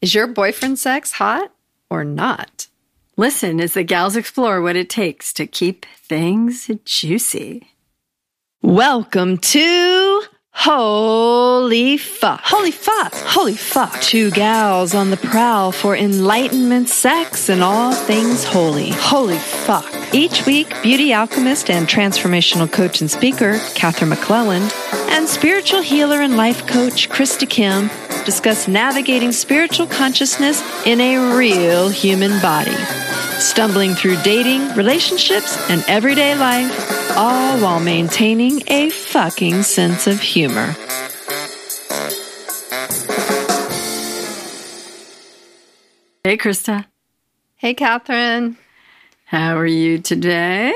Is your boyfriend sex hot or not? Listen as the gals explore what it takes to keep things juicy. Welcome to Holy Fuck. Holy fuck! Holy fuck! Two gals on the prowl for enlightenment, sex, and all things holy. Holy fuck! Each week, beauty alchemist and transformational coach and speaker, Catherine McClelland, and spiritual healer and life coach, Krista Kim, discuss navigating spiritual consciousness in a real human body. Stumbling through dating, relationships, and everyday life, all while maintaining a fucking sense of humor. Hey, Krista. Hey, Catherine. How are you today?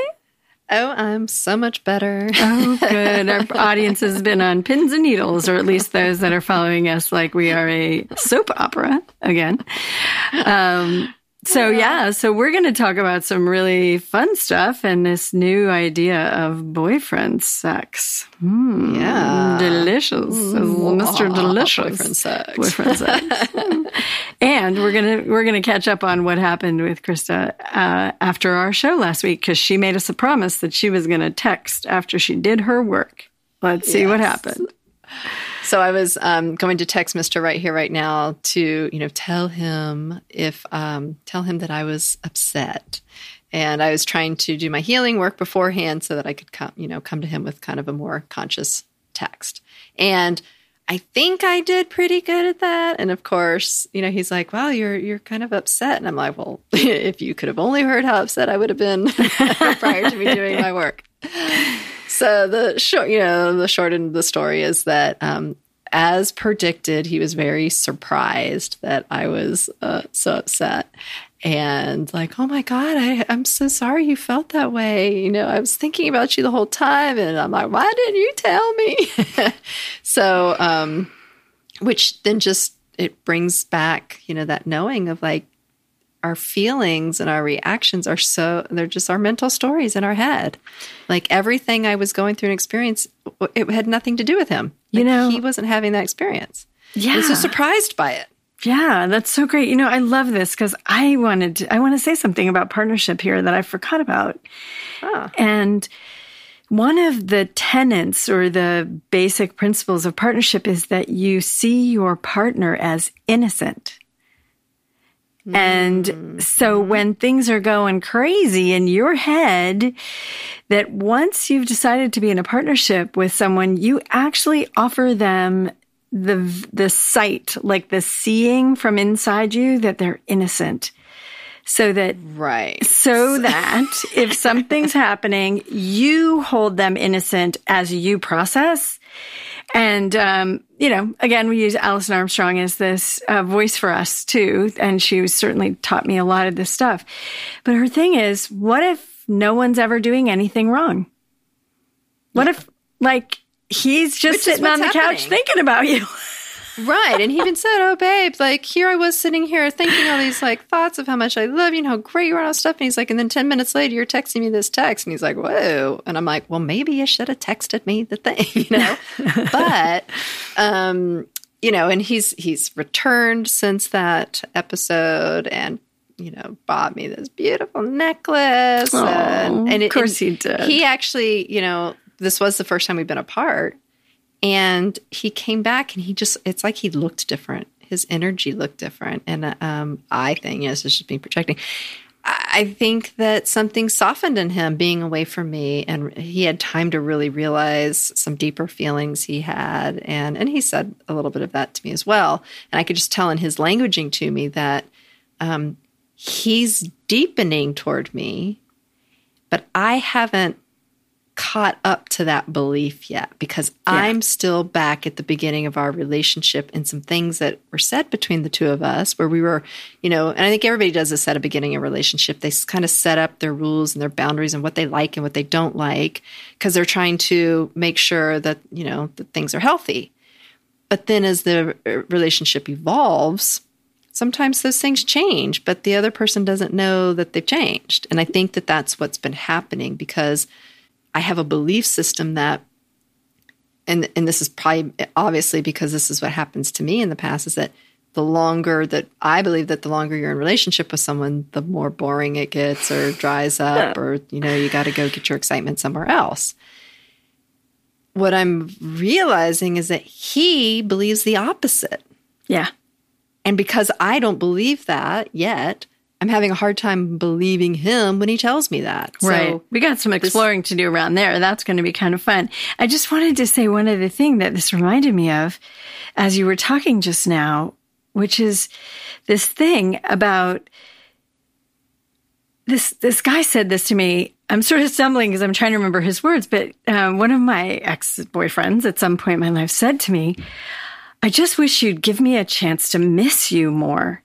Oh, I'm so much better. Oh, good. Our audience has been on pins and needles, or at least those that are following us like we are a soap opera again. Um, so, yeah, so we're going to talk about some really fun stuff and this new idea of boyfriend sex. Mm, Yeah. Delicious. Mr. Delicious. Boyfriend sex. Boyfriend sex. and we're gonna we're gonna catch up on what happened with Krista uh, after our show last week because she made us a promise that she was gonna text after she did her work. Let's see what happened. So I was um, going to text Mister right here, right now, to you know tell him if um, tell him that I was upset, and I was trying to do my healing work beforehand so that I could come you know come to him with kind of a more conscious text. And I think I did pretty good at that. And of course, you know, he's like, "Wow, you're you're kind of upset," and I'm like, "Well, if you could have only heard how upset I would have been prior to me doing my work." So the short, you know, the short end of the story is that, um, as predicted, he was very surprised that I was uh, so upset and like, oh my god, I, I'm so sorry you felt that way. You know, I was thinking about you the whole time, and I'm like, why didn't you tell me? so, um, which then just it brings back, you know, that knowing of like our feelings and our reactions are so they're just our mental stories in our head like everything i was going through an experience it had nothing to do with him You know- he wasn't having that experience Yeah. was so surprised by it Yeah, that's so great. You know, I love this because I wanted to, I want to say something about partnership here that I forgot about. And one of the tenets or the basic principles of partnership is that you see your partner as innocent. And so when things are going crazy in your head, that once you've decided to be in a partnership with someone, you actually offer them the the sight, like the seeing from inside you that they're innocent. So that right so that if something's happening, you hold them innocent as you process. And, um, you know, again, we use Alison Armstrong as this uh, voice for us too. And she was certainly taught me a lot of this stuff. But her thing is, what if no one's ever doing anything wrong? What if, like, he's just Which sitting on the what's couch thinking about you? Right and he even said oh babe like here i was sitting here thinking all these like thoughts of how much i love you and how great you are and all stuff and he's like and then 10 minutes later you're texting me this text and he's like whoa and i'm like well maybe you should have texted me the thing you know but um you know and he's he's returned since that episode and you know bought me this beautiful necklace Aw, and, and of course he did. he actually you know this was the first time we've been apart and he came back and he just it's like he looked different. His energy looked different. And um, i think yes it's just me projecting. I I think that something softened in him being away from me, and he had time to really realize some deeper feelings he had, and and he said a little bit of that to me as well. And I could just tell in his languaging to me that um, he's deepening toward me, but I haven't caught up to that belief yet because I'm still back at the beginning of our relationship and some things that were said between the two of us where we were, you know, and I think everybody does this at a beginning of a relationship. They kind of set up their rules and their boundaries and what they like and what they don't like because they're trying to make sure that, you know, that things are healthy. But then as the uh, relationship evolves, sometimes those things change, but the other person doesn't know that they've changed. And I think that that's what's been happening because I have a belief system that, and and this is probably obviously because this is what happens to me in the past is that the longer that I believe that the longer you're in relationship with someone, the more boring it gets or dries up, or you know, you got to go get your excitement somewhere else. What I'm realizing is that he believes the opposite. Yeah. And because I don't believe that yet, I'm having a hard time believing him when he tells me that. Right. So we got some exploring this, to do around there. That's going to be kind of fun. I just wanted to say one other thing that this reminded me of as you were talking just now, which is this thing about this this guy said this to me. I'm sort of stumbling because I'm trying to remember his words, but um, one of my ex boyfriends at some point in my life said to me, "I just wish you'd give me a chance to miss you more."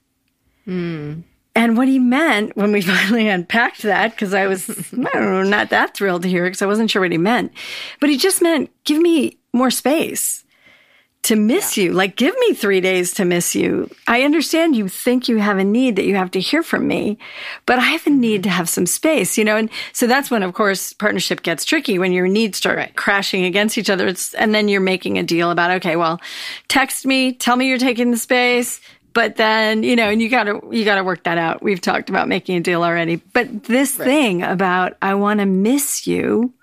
Mm. And what he meant when we finally unpacked that, because I was, I don't know, not that thrilled to hear it because I wasn't sure what he meant, but he just meant give me more space to miss yeah. you. Like, give me three days to miss you. I understand you think you have a need that you have to hear from me, but I have a need mm-hmm. to have some space, you know? And so that's when, of course, partnership gets tricky when your needs start right. crashing against each other. It's, and then you're making a deal about, okay, well, text me, tell me you're taking the space but then you know and you gotta you gotta work that out. We've talked about making a deal already. But this right. thing about i want to miss you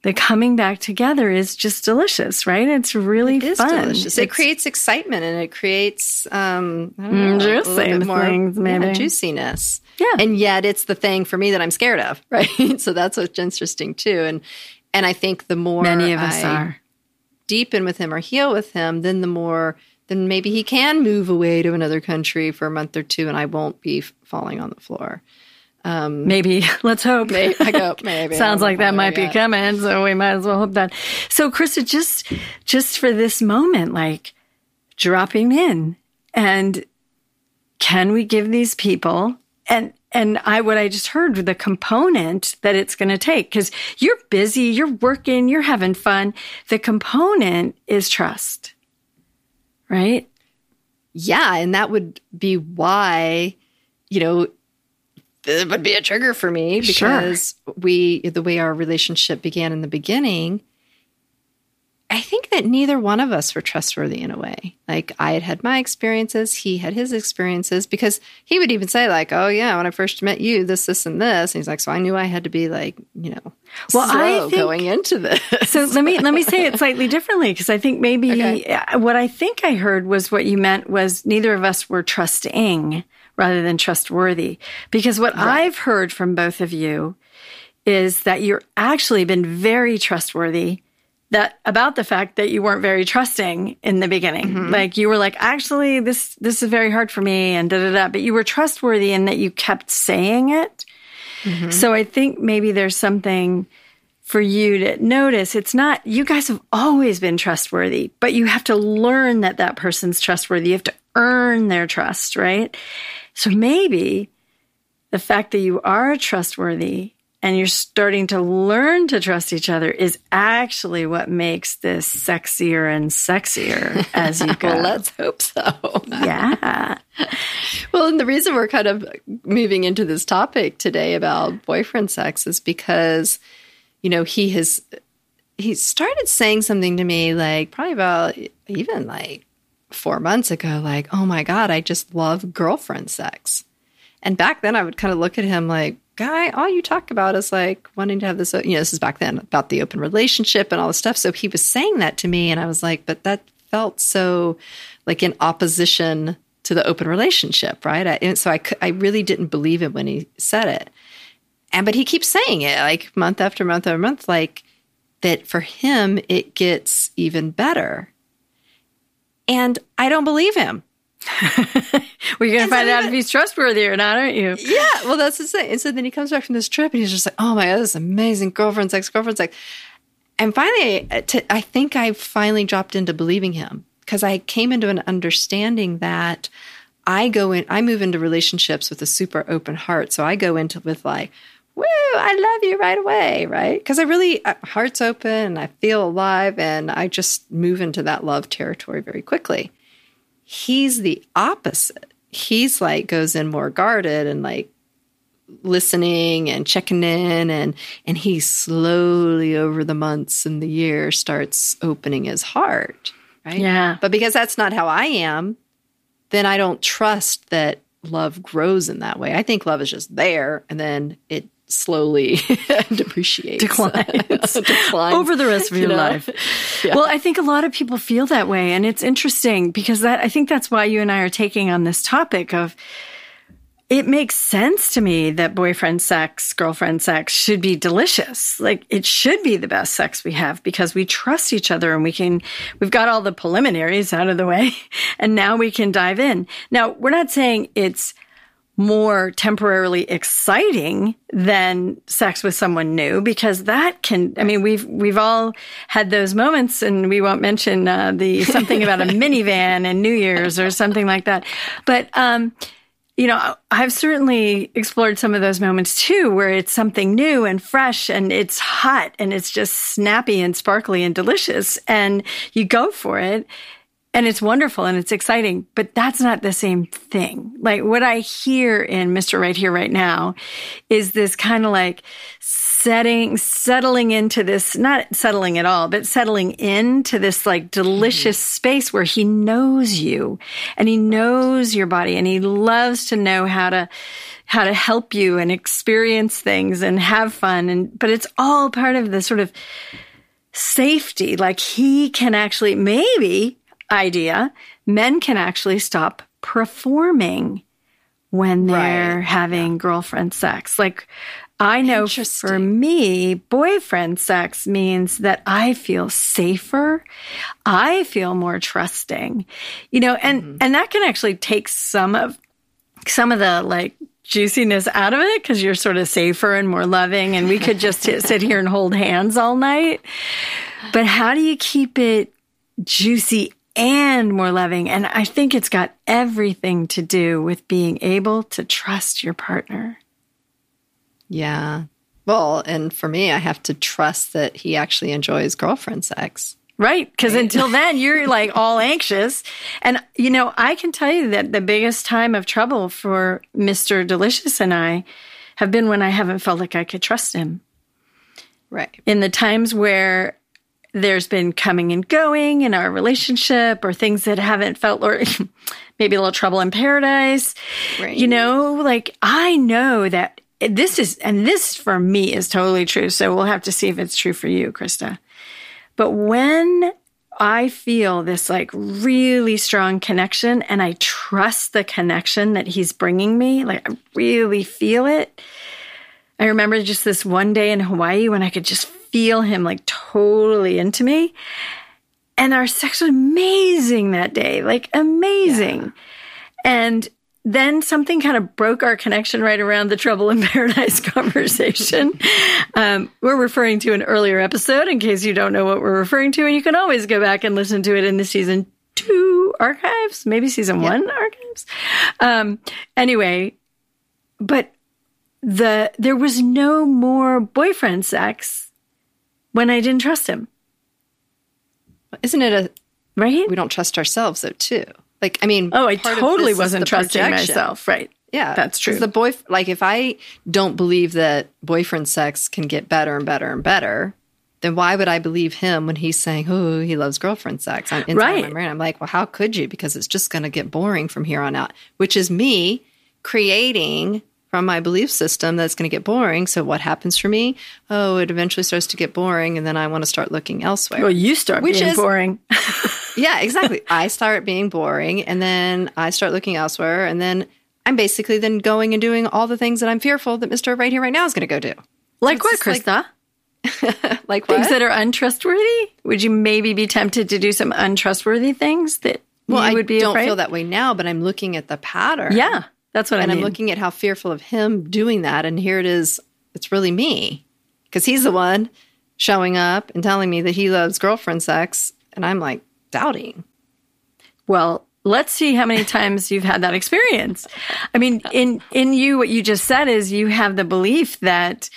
the coming back together is just delicious right? It's really it fun. delicious. it creates excitement and it creates um I don't know, juicy a little bit more things, maybe. Yeah, juiciness. Yeah. And yet it's the thing for me that i'm scared of right? So that's what's interesting too. And and i think the more many of us I are. deepen with him or heal with him then the more then maybe he can move away to another country for a month or two and I won't be falling on the floor. Um, maybe. Let's hope. Maybe, I go, maybe. Sounds like that might be coming, so we might as well hope that. So, Krista, just just for this moment, like dropping in, and can we give these people and and I what I just heard the component that it's going to take because you're busy, you're working, you're having fun. The component is trust right? Yeah. And that would be why, you know, it would be a trigger for me because sure. we, the way our relationship began in the beginning, I think that neither one of us were trustworthy in a way. Like I had had my experiences, he had his experiences, because he would even say like, "Oh yeah, when I first met you, this, this, and this." And he's like, "So I knew I had to be like, you know, well, I think, going into this." so let me let me say it slightly differently because I think maybe okay. what I think I heard was what you meant was neither of us were trusting rather than trustworthy. Because what right. I've heard from both of you is that you're actually been very trustworthy that about the fact that you weren't very trusting in the beginning. Mm-hmm. Like you were like, actually, this this is very hard for me, and da da da. But you were trustworthy in that you kept saying it. Mm-hmm. So I think maybe there's something for you to notice. It's not you guys have always been trustworthy, but you have to learn that that person's trustworthy. You have to earn their trust, right? So maybe the fact that you are trustworthy and you're starting to learn to trust each other is actually what makes this sexier and sexier as you go. well, let's hope so. yeah. well, and the reason we're kind of moving into this topic today about boyfriend sex is because, you know, he has he started saying something to me like probably about even like four months ago, like, oh my God, I just love girlfriend sex. And back then I would kind of look at him like, guy, all you talk about is like wanting to have this, you know, this is back then about the open relationship and all this stuff. So he was saying that to me, and I was like, but that felt so like in opposition to the open relationship, right? I, and so I, I really didn't believe it when he said it. And, but he keeps saying it like month after month after month, like that for him, it gets even better. And I don't believe him. well, you're going to find out if he's trustworthy or not, aren't you? Yeah. Well, that's the thing. And so then he comes back from this trip and he's just like, oh my God, this is amazing. Girlfriend sex, girlfriend sex. And finally, I think I finally dropped into believing him because I came into an understanding that I go in, I move into relationships with a super open heart. So I go into with like, woo, I love you right away, right? Because I really, uh, heart's open and I feel alive and I just move into that love territory very quickly. He's the opposite. He's like goes in more guarded and like listening and checking in and and he slowly over the months and the year starts opening his heart right yeah but because that's not how i am then I don't trust that love grows in that way. I think love is just there and then it slowly depreciates, declines. declines over the rest of your you know? life. Well, I think a lot of people feel that way, and it's interesting because that I think that's why you and I are taking on this topic of. It makes sense to me that boyfriend sex, girlfriend sex should be delicious. Like it should be the best sex we have because we trust each other and we can, we've got all the preliminaries out of the way and now we can dive in. Now, we're not saying it's more temporarily exciting than sex with someone new because that can i mean we've we've all had those moments and we won't mention uh, the something about a minivan and new year's or something like that. But um you know i've certainly explored some of those moments too where it's something new and fresh and it's hot and it's just snappy and sparkly and delicious and you go for it and it's wonderful and it's exciting, but that's not the same thing. Like what I hear in Mr. Right Here, Right Now is this kind of like setting, settling into this, not settling at all, but settling into this like delicious mm-hmm. space where he knows you and he knows your body and he loves to know how to, how to help you and experience things and have fun. And, but it's all part of the sort of safety. Like he can actually maybe idea, men can actually stop performing when they're right. having yeah. girlfriend sex. Like, I know for me, boyfriend sex means that I feel safer. I feel more trusting, you know, and, mm-hmm. and that can actually take some of, some of the like juiciness out of it because you're sort of safer and more loving and we could just sit here and hold hands all night. But how do you keep it juicy and more loving. And I think it's got everything to do with being able to trust your partner. Yeah. Well, and for me, I have to trust that he actually enjoys girlfriend sex. Right. Because right. until then, you're like all anxious. And, you know, I can tell you that the biggest time of trouble for Mr. Delicious and I have been when I haven't felt like I could trust him. Right. In the times where there's been coming and going in our relationship or things that haven't felt or maybe a little trouble in paradise. Right. You know, like I know that this is, and this for me is totally true. So we'll have to see if it's true for you, Krista. But when I feel this like really strong connection and I trust the connection that he's bringing me, like I really feel it. I remember just this one day in Hawaii when I could just feel him like totally into me. And our sex was amazing that day, like amazing. Yeah. And then something kind of broke our connection right around the trouble in paradise conversation. um, we're referring to an earlier episode in case you don't know what we're referring to. And you can always go back and listen to it in the season two archives, maybe season yeah. one archives. Um, anyway, but the, there was no more boyfriend sex when I didn't trust him. Isn't it a right? We don't trust ourselves though too. Like I mean, oh, I totally wasn't trusting projection. myself. Right? Yeah, that's true. The boy, like if I don't believe that boyfriend sex can get better and better and better, then why would I believe him when he's saying, "Oh, he loves girlfriend sex"? I'm right. my brain. I'm like, well, how could you? Because it's just going to get boring from here on out. Which is me creating from my belief system that's going to get boring. So what happens for me? Oh, it eventually starts to get boring, and then I want to start looking elsewhere. Well, you start which being is, boring. yeah, exactly. I start being boring, and then I start looking elsewhere, and then I'm basically then going and doing all the things that I'm fearful that Mister Right Here Right Now is going to go do. Like what, Krista? Like, like things that are untrustworthy. Would you maybe be tempted to do some untrustworthy things that well, I would be don't afraid? feel that way now, but I'm looking at the pattern. Yeah. That's what and I mean. And I'm looking at how fearful of him doing that. And here it is. It's really me because he's the one showing up and telling me that he loves girlfriend sex. And I'm like doubting. Well, let's see how many times you've had that experience. I mean, in, in you, what you just said is you have the belief that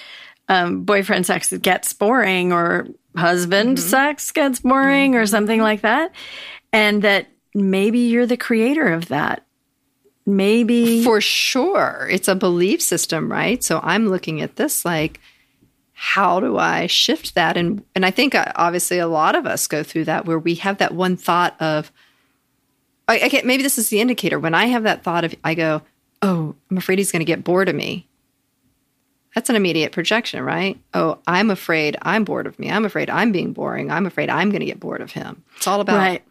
um, boyfriend sex gets boring or husband mm-hmm. sex gets boring mm-hmm. or something like that. And that maybe you're the creator of that maybe for sure it's a belief system right so i'm looking at this like how do i shift that and and i think uh, obviously a lot of us go through that where we have that one thought of I, I get, maybe this is the indicator. When I have that thought of, I go, oh, I'm afraid he's going to get bored of me. That's an immediate projection, right? Oh, I'm afraid I'm bored of me. I'm afraid I'm being boring. I'm afraid I'm going to get bored of him. It's all about right.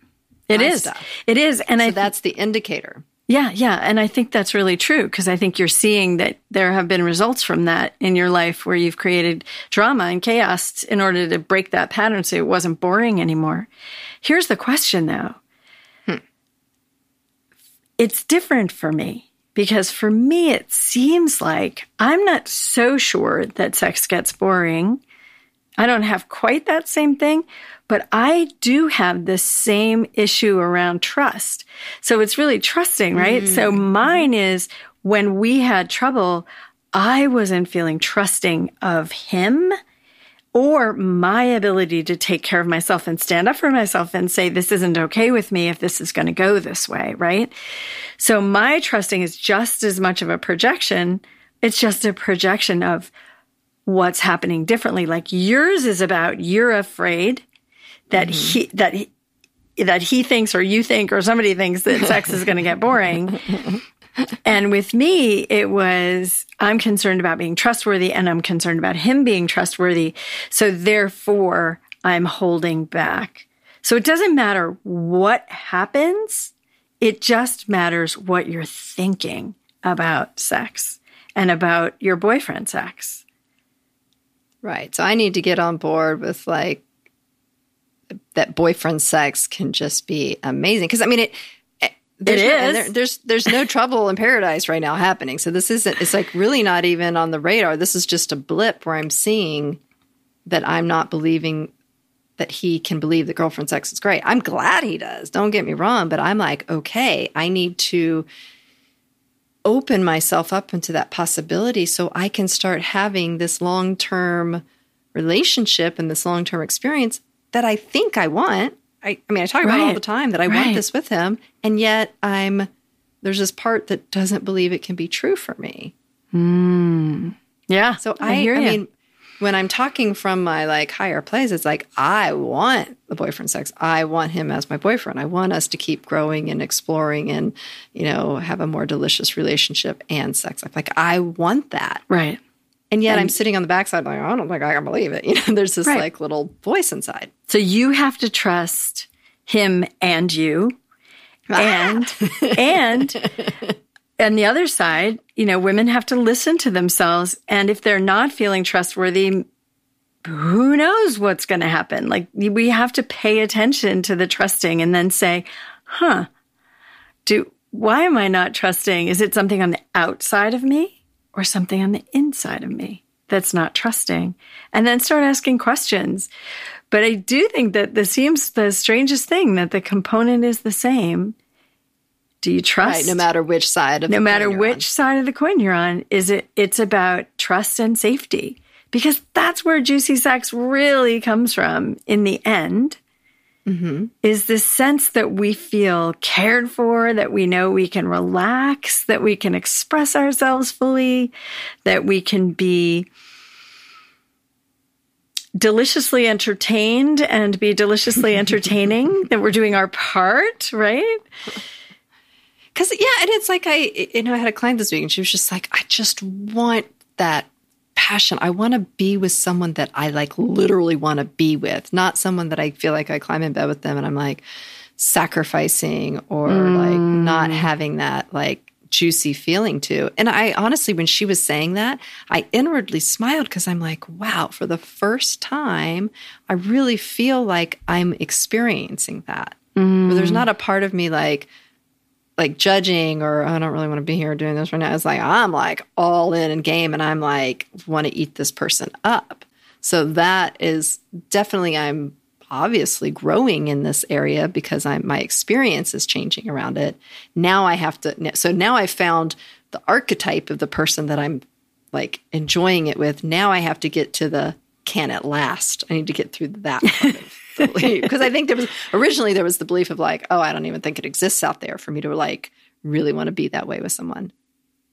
It is. Stuff. It is, and so I that's the indicator. Yeah, yeah, and I think that's really true because I think you're seeing that there have been results from that in your life where you've created drama and chaos in order to break that pattern so it wasn't boring anymore. Here's the question though. Hmm. It's different for me because for me, it seems like I'm not so sure that sex gets boring. I don't have quite that same thing, but I do have the same issue around trust. So it's really trusting, right? Mm-hmm. So mine is when we had trouble, I wasn't feeling trusting of him or my ability to take care of myself and stand up for myself and say, this isn't okay with me if this is going to go this way, right? So my trusting is just as much of a projection. It's just a projection of what's happening differently. Like yours is about you're afraid that mm-hmm. he, that he, that he thinks or you think or somebody thinks that sex is going to get boring. and with me, it was, I'm concerned about being trustworthy and I'm concerned about him being trustworthy. So therefore, I'm holding back. So it doesn't matter what happens. It just matters what you're thinking about sex and about your boyfriend sex. Right. So I need to get on board with like that boyfriend sex can just be amazing. Cause I mean, it, eh, there's it is. No, there, there's there's no trouble in paradise right now happening. So this isn't. It's like really not even on the radar. This is just a blip where I'm seeing that I'm not believing that he can believe that girlfriend sex is great. I'm glad he does. Don't get me wrong, but I'm like, okay, I need to open myself up into that possibility so I can start having this long term relationship and this long term experience that I think I want I, I mean, I talk right. about all the time that I right. want this with him, and yet I'm there's this part that doesn't believe it can be true for me. Mm. Yeah. So I, I, I mean, when I'm talking from my like higher place, it's like I want the boyfriend sex. I want him as my boyfriend. I want us to keep growing and exploring and you know have a more delicious relationship and sex. Like I want that. Right. And yet and, I'm sitting on the backside like, I don't think I can believe it. You know, there's this right. like little voice inside. So you have to trust him and you. Ah. And and and the other side, you know, women have to listen to themselves. And if they're not feeling trustworthy, who knows what's going to happen? Like we have to pay attention to the trusting and then say, huh, do, why am I not trusting? Is it something on the outside of me? Or something on the inside of me that's not trusting and then start asking questions. But I do think that this seems the strangest thing that the component is the same. Do you trust? Right, no matter which side of no matter which on. side of the coin you're on, is it it's about trust and safety. Because that's where juicy sex really comes from in the end mm-hmm. is this sense that we feel cared for, that we know we can relax, that we can express ourselves fully, that we can be deliciously entertained and be deliciously entertaining, that we're doing our part, right? Because, yeah, and it's like I, you know, I had a client this week and she was just like, I just want that passion. I want to be with someone that I like literally want to be with, not someone that I feel like I climb in bed with them and I'm like sacrificing or mm. like not having that like juicy feeling to. And I honestly, when she was saying that, I inwardly smiled because I'm like, wow, for the first time, I really feel like I'm experiencing that. Mm. Where there's not a part of me like, like judging or oh, I don't really want to be here doing this right now. It's like I'm like all in and game and I'm like want to eat this person up. So that is definitely I'm obviously growing in this area because I'm my experience is changing around it. Now I have to so now I found the archetype of the person that I'm like enjoying it with. Now I have to get to the can it last? I need to get through that because I think there was originally there was the belief of like, oh, I don't even think it exists out there for me to like really want to be that way with someone.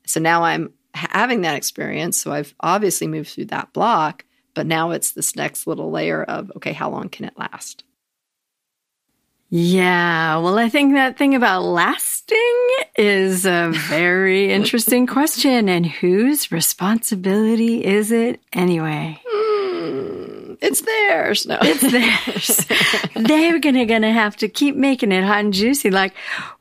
So now I'm having that experience. So I've obviously moved through that block, but now it's this next little layer of okay, how long can it last? Yeah, well, I think that thing about lasting is a very interesting question. And whose responsibility is it anyway? Mm, it's theirs. No, it's theirs. They're gonna gonna have to keep making it hot and juicy. Like,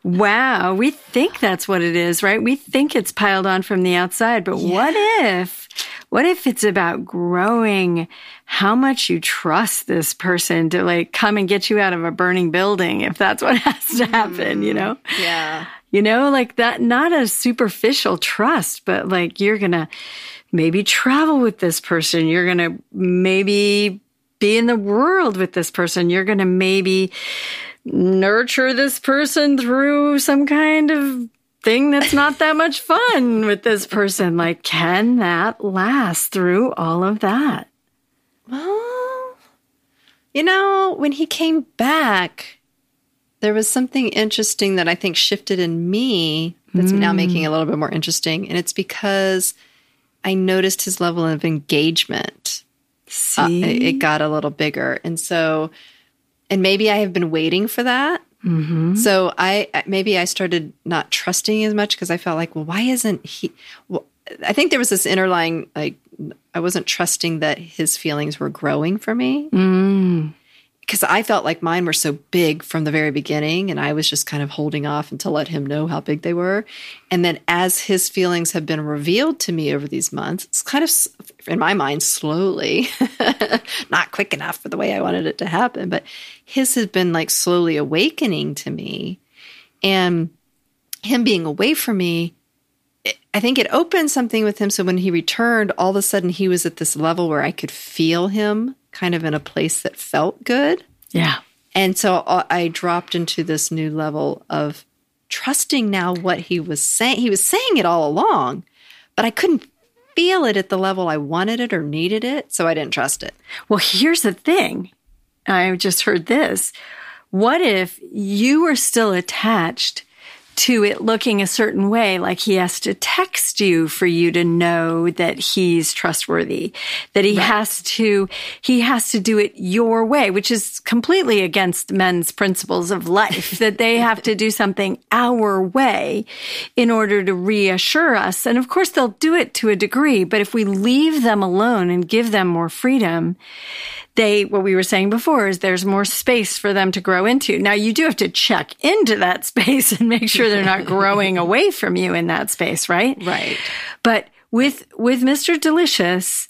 wow, we think that's what it is, right? We think it's piled on from the outside, but yeah. what if? What if it's about growing how much you trust this person to like come and get you out of a burning building if that's what has to happen, you know? Mm, yeah. You know, like that, not a superficial trust, but like you're going to maybe travel with this person. You're going to maybe be in the world with this person. You're going to maybe nurture this person through some kind of thing that's not that much fun with this person. Like, can that last through all of that? Well, you know, when he came back, there was something interesting that I think shifted in me that's mm. now making it a little bit more interesting. And it's because I noticed his level of engagement. See? Uh, it got a little bigger. And so, and maybe I have been waiting for that. Mm-hmm. So I maybe I started not trusting as much because I felt like, well, why isn't he? Well, I think there was this interlying like I wasn't trusting that his feelings were growing for me. Mm. Because I felt like mine were so big from the very beginning, and I was just kind of holding off until let him know how big they were. And then, as his feelings have been revealed to me over these months, it's kind of, in my mind, slowly, not quick enough for the way I wanted it to happen, but his has been like slowly awakening to me. And him being away from me I think it opened something with him. So when he returned, all of a sudden he was at this level where I could feel him kind of in a place that felt good. Yeah. And so uh, I dropped into this new level of trusting now what he was saying. He was saying it all along, but I couldn't feel it at the level I wanted it or needed it. So I didn't trust it. Well, here's the thing I just heard this. What if you were still attached to it looking a certain way, like he has to text you for you to know that he's trustworthy, that he right. has to, he has to do it your way, which is completely against men's principles of life, that they have to do something our way in order to reassure us. And of course, they'll do it to a degree, but if we leave them alone and give them more freedom, they, what we were saying before is there's more space for them to grow into. Now you do have to check into that space and make sure they're not growing away from you in that space, right? Right. But with, with Mr. Delicious,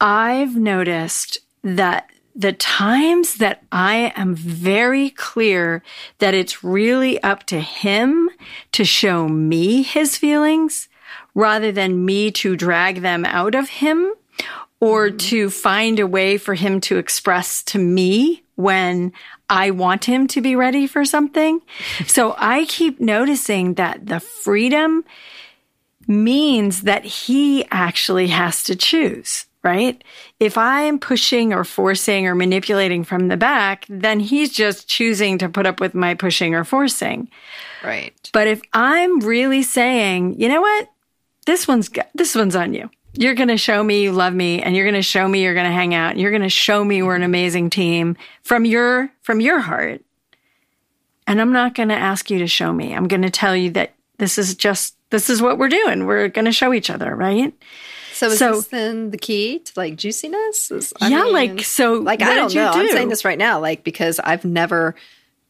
I've noticed that the times that I am very clear that it's really up to him to show me his feelings rather than me to drag them out of him or mm-hmm. to find a way for him to express to me when I want him to be ready for something. so I keep noticing that the freedom means that he actually has to choose, right? If I'm pushing or forcing or manipulating from the back, then he's just choosing to put up with my pushing or forcing. Right. But if I'm really saying, you know what? This one's this one's on you you're going to show me you love me and you're going to show me you're going to hang out and you're going to show me we're an mm-hmm. amazing team from your from your heart. And i'm not going to ask you to show me. I'm going to tell you that this is just this is what we're doing. We're going to show each other right? So is so, this then the key to like juiciness? Is, yeah mean, like so like i don't know. Do? i'm saying this right now like because i've never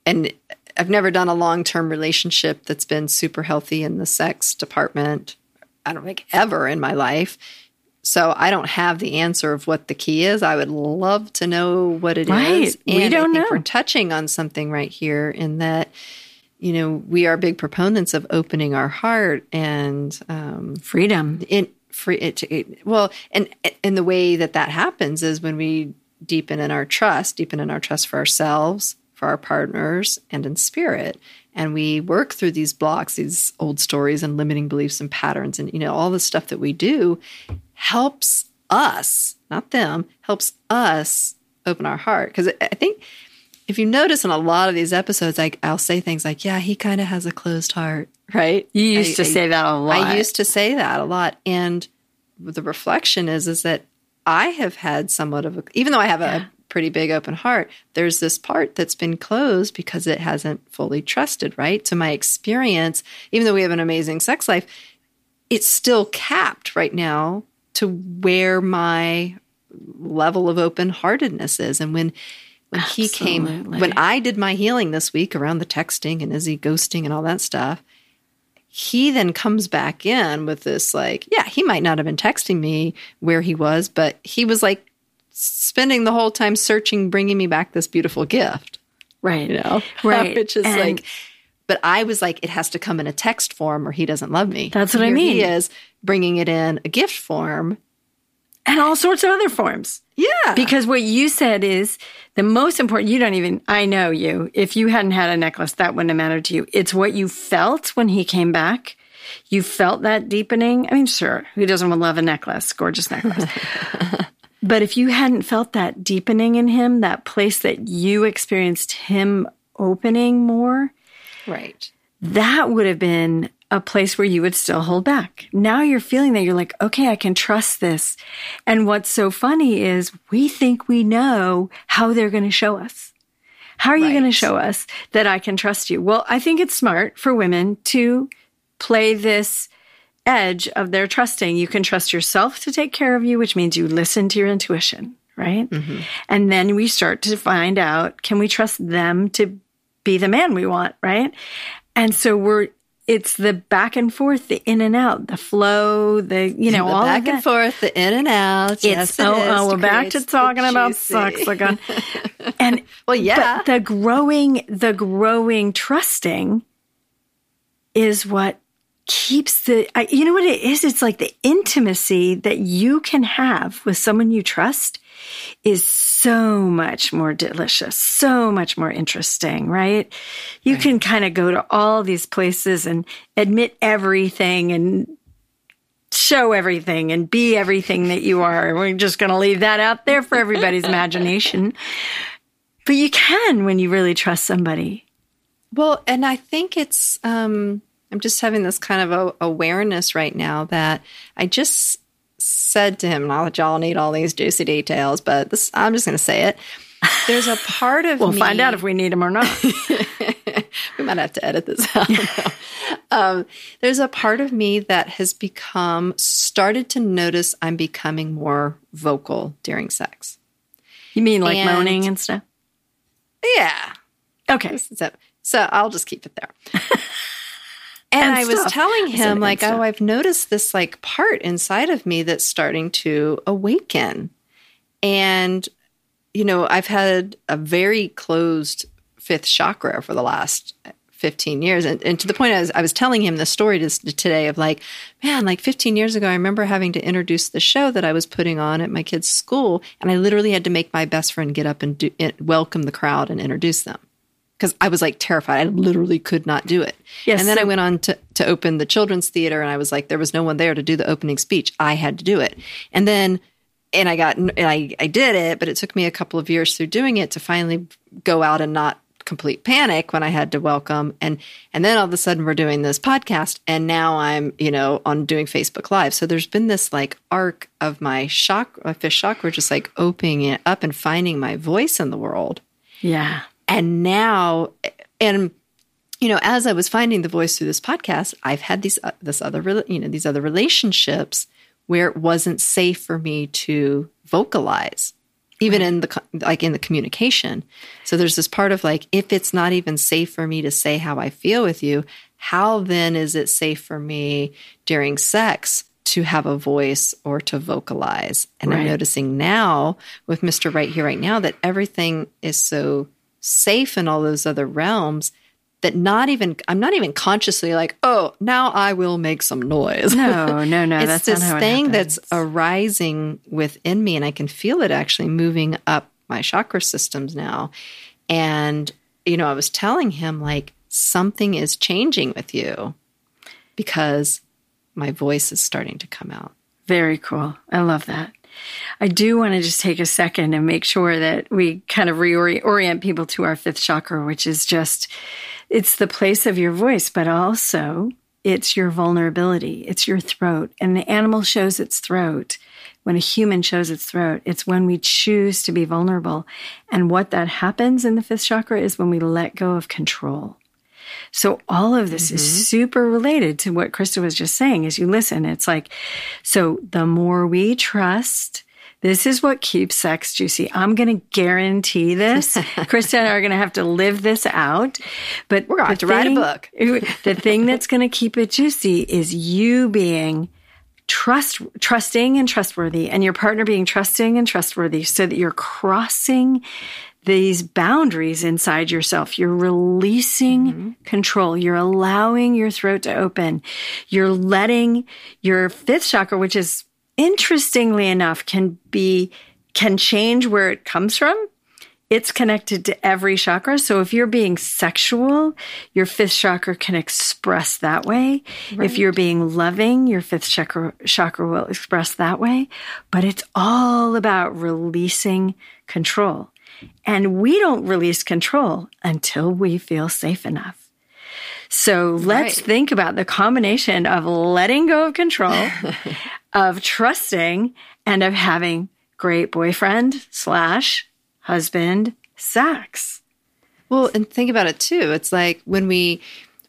and i've never done a long-term relationship that's been super healthy in the sex department I don't think ever in my life. So I don't have the answer of what the key is. I would love to know what it right. is. And we don't know. We're touching on something right here in that, you know, we are big proponents of opening our heart and um, freedom. In free, it, it, well, and and the way that that happens is when we deepen in our trust, deepen in our trust for ourselves, for our partners, and in spirit and we work through these blocks these old stories and limiting beliefs and patterns. And you know all the stuff that we do helps us not them helps us open our heart. Because i think if you notice in a lot of these episodes like i'll say things like yeah he kind of has a closed heart right? You used I, to I, say that a lot. i used to say that a lot. And the reflection is is that i have had somewhat of a even though i have yeah. a pretty big open heart, there's this part that's been closed because it hasn't fully trusted, right? So my experience, even though we have an amazing sex life, it's still capped right now to where my level of open heartedness is. And when when Absolutely. he came when I did my healing this week around the texting and is he ghosting and all that stuff, he then comes back in with this like, yeah, he might not have been texting me where he was, but he was like spending the whole time searching, bringing me back this beautiful gift. Right. You know, right. Which is and like, but I was like, it has to come in a text form or he doesn't love me. That's what Here I mean. He is bringing it in a gift form and all sorts of other forms. Yeah. Because what you said is the most important, you don't even, I know you. If you hadn't had a necklace, that wouldn't have mattered to you. It's what you felt when he came back. You felt that deepening. I mean, sure, who doesn't want to love a necklace, gorgeous necklace? but if you hadn't felt that deepening in him, that place that you experienced him opening more, right, that would have been a place where you would still hold back. Now you're feeling that you're like, okay, I can trust this. And what's so funny is we think we know how they're going to show us. How are you going to show us that I can trust you? Well, I think it's smart for women to play this edge of their trusting. You can trust yourself to take care of you, which means you listen to your intuition, right? Mm-hmm. And then we start to find out, can we trust them to be the man we want, right? And so we're it's the back and forth, the in and out, the flow, the you know the all back and forth, the in and out. It's yes, oh, oh we're back to talking about sex again. and well, yeah, the growing, the growing trusting is what keeps the. You know what it is? It's like the intimacy that you can have with someone you trust is so much more delicious, so much more interesting, right? You right. can kind of go to all these places and admit everything and show everything and be everything that you are. We're just going to leave that out there for everybody's imagination. But you can when you really trust somebody. Well, and I think it's, um, I'm just having this kind of a, awareness right now that I just said to him, not that y'all need all these juicy details, but this, I'm just going to say it. There's a part of we'll me, find out if we need them or not. we might have to edit this out. um, there's a part of me that has become started to notice I'm becoming more vocal during sex. You mean like and, moaning and stuff? Yeah. Okay. So, so I'll just keep it there. And, and I was telling him, like, oh, I've noticed this like part inside of me that's starting to awaken. And, you know, I've had a very closed fifth chakra for the last 15 years. And, and to the point I was, I was telling him the story to, today of like, man, like 15 years ago, I remember having to introduce the show that I was putting on at my kid's school. And I literally had to make my best friend get up and do, welcome the crowd and introduce them because I was like terrified. I literally could not do it. Yes, and then I went on to, to open the children's theater and I was like, there was no one there to do the opening speech. I had to do it. And then, and I got, and I, I did it, but it took me a couple of years through doing it to finally go out and not complete panic when I had to welcome. And, and then all of a sudden we're doing this podcast and now I'm, you know, on doing Facebook live. So there's been this like arc of my shock, my fifth chakra, just like opening it up and finding my voice in the world. Yeah. And now, and you know, as I was finding the voice through this podcast, I've had these uh, this other you know these other relationships where it wasn't safe for me to vocalize, even in the like in the communication. So there's this part of like, if it's not even safe for me to say how I feel with you, how then is it safe for me during sex to have a voice or to vocalize? And right. I'm noticing now with Mr. Right Here, Right Now that everything is so safe in all those other realms that not even I'm not even consciously like, oh, now I will make some noise. No, no, no. it's that's this thing it that's arising within me, and I can feel it actually moving up my chakra systems now. And you know, I was telling him like something is changing with you because my voice is starting to come out. Very cool. I love that. I do want to just take a second and make sure that we kind of reorient people to our fifth chakra, which is just, it's the place of your voice, but also it's your vulnerability, it's your throat. And the animal shows its throat. When a human shows its throat, it's when we choose to be vulnerable. And what that happens in the fifth chakra is when we let go of control. So all of this mm-hmm. is super related to what Krista was just saying as you listen. It's like, so the more we trust, this is what keeps sex juicy. I'm going to guarantee this. Krista and I are going to have to live this out. But we're going to have to write a book. the thing that's going to keep it juicy is you being trust trusting and trustworthy and your partner being trusting and trustworthy so that you're crossing these boundaries inside yourself. You're releasing mm-hmm. control. You're allowing your throat to open. You're letting your fifth chakra, which is interestingly enough, can be, can change where it comes from. It's connected to every chakra. So if you're being sexual, your fifth chakra can express that way. Right. If you're being loving, your fifth chakra, chakra will express that way. But it's all about releasing control. And we don't release control until we feel safe enough. So let's right. think about the combination of letting go of control, of trusting and of having great boyfriend slash husband sex. Well, and think about it too. It's like when we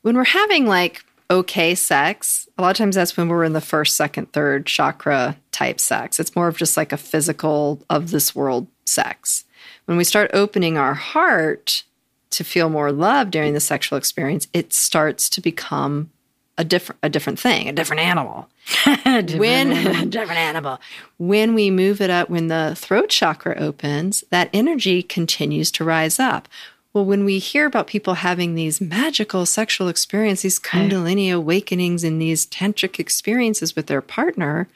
when we're having like okay sex, a lot of times that's when we're in the first, second, third chakra type sex. It's more of just like a physical of this world sex. When we start opening our heart to feel more love during the sexual experience, it starts to become a different a different thing, a different animal. different when animal. different animal. When we move it up, when the throat chakra opens, that energy continues to rise up. Well, when we hear about people having these magical sexual experiences, these kundalini awakenings and these tantric experiences with their partner,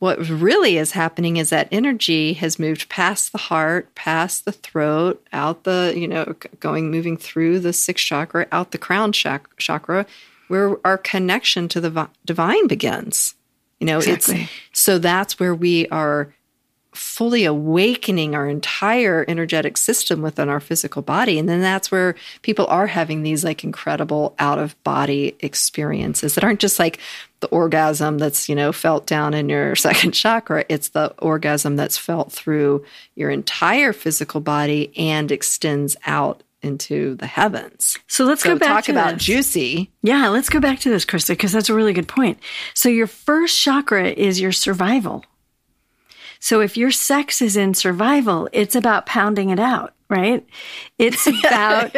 what really is happening is that energy has moved past the heart, past the throat, out the, you know, going, moving through the sixth chakra, out the crown chakra, where our connection to the divine begins. You know, exactly. it's so that's where we are fully awakening our entire energetic system within our physical body. And then that's where people are having these like incredible out of body experiences that aren't just like the orgasm that's, you know, felt down in your second chakra. It's the orgasm that's felt through your entire physical body and extends out into the heavens. So let's so go back talk to about this. juicy. Yeah, let's go back to this, Krista, because that's a really good point. So your first chakra is your survival. So if your sex is in survival, it's about pounding it out, right? It's about,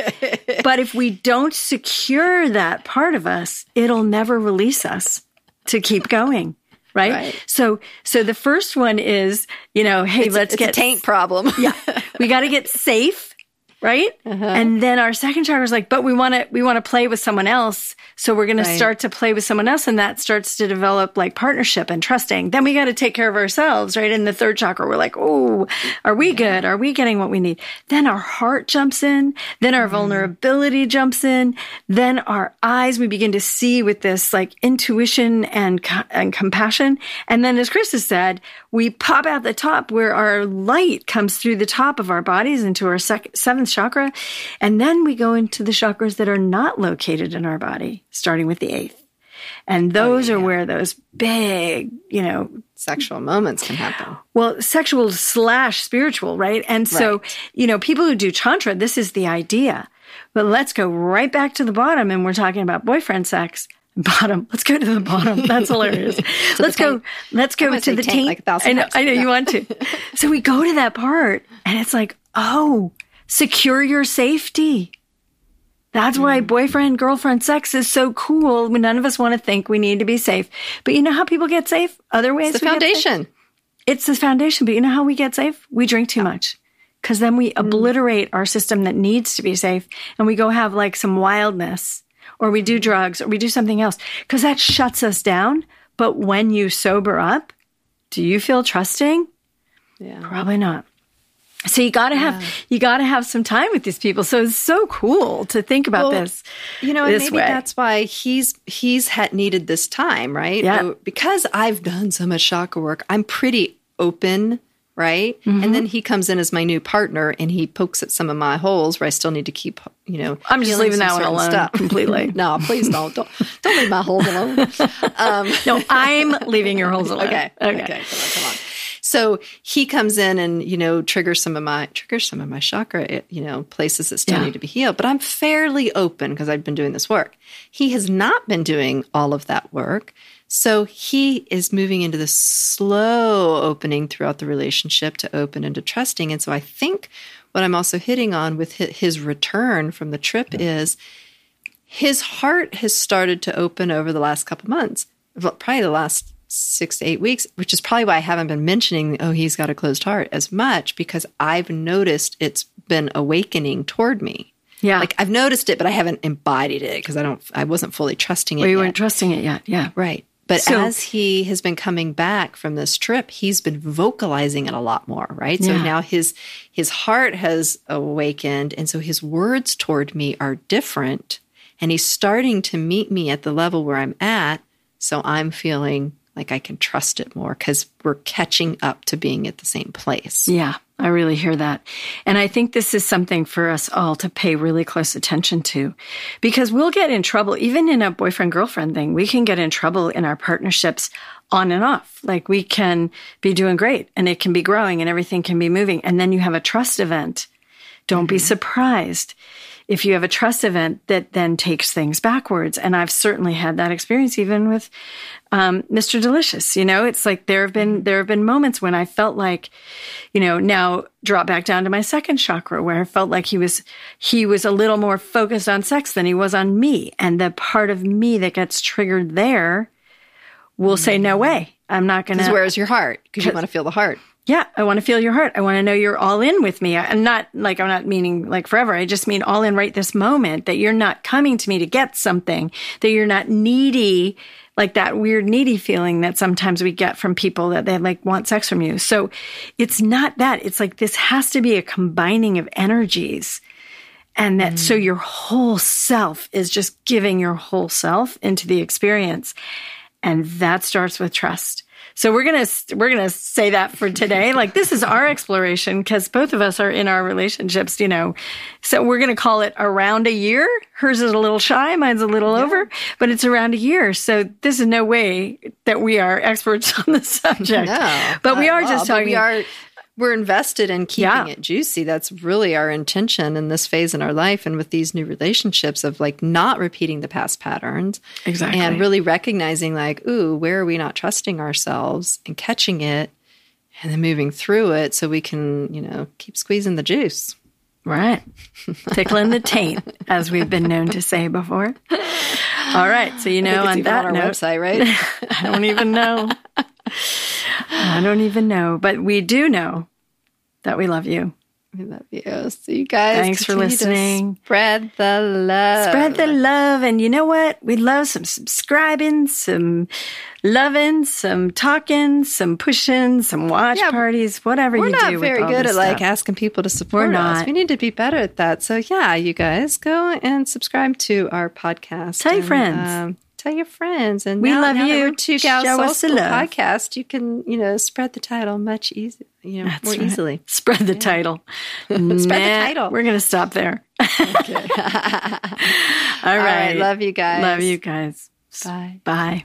but if we don't secure that part of us, it'll never release us to keep going. Right? right? So, so the first one is, you know, hey, it's, let's it's get a taint problem. yeah, we got to get safe right? Uh-huh. And then our second chakra is like, but we want to we want to play with someone else, so we're going right. to start to play with someone else, and that starts to develop like partnership and trusting. Then we got to take care of ourselves, right? In the third chakra, we're like, oh, are we good? Are we getting what we need? Then our heart jumps in. Then our mm. vulnerability jumps in. Then our eyes, we begin to see with this like intuition and and compassion. And then, as Krista said, we pop out the top where our light comes through the top of our bodies into our sec- seventh chakra. And then we go into the chakras that are not located in our body, starting with the eighth. And oh, those oh, yeah. are where those big, you know, sexual moments can happen. Well, sexual slash spiritual, right? And so, right. you know, people who do Tantra, this is the idea. But let's go right back to the bottom and we're talking about boyfriend sex. Bottom. Let's go to the bottom. That's hilarious. let's go. Let's go to the taint. Like I know. I know you want to. so we go to that part, and it's like, oh, secure your safety. That's why mm. boyfriend girlfriend sex is so cool. When none of us want to think we need to be safe, but you know how people get safe? Other ways. It's the foundation. It's the foundation. But you know how we get safe? We drink too much because then we mm. obliterate our system that needs to be safe, and we go have like some wildness, or we do drugs, or we do something else because that shuts us down. But when you sober up, do you feel trusting? Yeah. Probably not. So you got to have yeah. you got to have some time with these people. So it's so cool to think about well, this. You know, and maybe way. that's why he's he's had needed this time, right? Yeah. Because I've done so much chakra work, I'm pretty open right? Mm-hmm. And then he comes in as my new partner and he pokes at some of my holes where I still need to keep, you know, I'm just leaving that one alone stuff. completely. no, please don't. Don't don't leave my holes alone. No, I'm leaving your holes alone. Okay. Okay. Come on. Come on. So he comes in and you know triggers some of my triggers some of my chakra, eh, you know, places that still Yeah. need to be healed. But I'm fairly open because I've been doing this work. He has not been doing all of that work. So he is moving into this slow opening throughout the relationship to open into trusting. And so I think what I'm also hitting on with his return from the trip is his heart has started to open over the last couple months, probably the last six to eight weeks, which is probably why I haven't been mentioning, oh, he's got a closed heart as much because I've noticed it's been awakening toward me. Yeah. Like I've noticed it, but I haven't embodied it because I don't, I wasn't fully trusting it. Well, you yet. weren't trusting it yet. Yeah. Right. But So- as he has been coming back from this trip, he's been vocalizing it a lot more, right? So now his his heart has awakened and so his words toward me are different and he's starting to meet me at the level where I'm at, so I'm feeling like I can trust it more cuz we're catching up to being at the same place. Yeah, I really hear that. And I think this is something for us all to pay really close attention to because we'll get in trouble, even in a boyfriend girlfriend thing. We can get in trouble in our partnerships on and off. Like we can be doing great and it can be growing and everything can be moving. And then you have a trust event. Don't be mm-hmm. surprised if you have a trust event that then takes things backwards. And I've certainly had that experience even with um, Mr. Delicious. You know, it's like there have been there have been moments when I felt like, you know, now drop back down to my second chakra where I felt like he was he was a little more focused on sex than he was on me, and the part of me that gets triggered there will say, "No way, I'm not gonna where's your heart? Cuz you want to feel the heart. Yeah, I want to feel your heart. I want to know you're all in with me. I'm not like I'm not meaning like forever. I just mean all in right this moment that you're not coming to me to get something, that you're not needy, like that weird needy feeling that sometimes we get from people that they like want sex from you. So it's not that. It's like this has to be a combining of energies. And that so mm. your whole self is just giving your whole self into the experience. And that starts with trust. So we're going to we're going to say that for today. Like this is our exploration cuz both of us are in our relationships, you know. So we're going to call it around a year. Hers is a little shy, mine's a little over, but it's around a year. So this is no way that we are experts on the subject. No, but we are just talking We are we're invested in keeping Yeah. it juicy. That's really our intention in this phase in our life, and with these new relationships of like not repeating the past patterns, Exactly. and really recognizing like, ooh, where are we not trusting ourselves and catching it, and then moving through it so we can, you know, keep squeezing the juice. Right. Tickling the taint, as we've been known to say before. All right. So, you know, on that on our note, website, right? I don't even know. I don't even know. But we do know that we love you. We love you. So you guys, Thanks for listening. Spread the love. Spread the love. And you know what? We love some subscribing, some loving, some talking, some pushing, some watch Yeah, parties, whatever you do. We're not very good at like asking people to support We're us. We need to be better at that. So yeah, you guys go and subscribe to our podcast. Tell your friends. Um, tell your friends. And We now, love now you. two gals Show us school love. podcast. You can you know spread the title much easier, you know, That's more right. easily. Spread the title. Spread the title. We're going to stop there. Okay. All All right. right. Love you guys. Love you guys. Bye. Bye.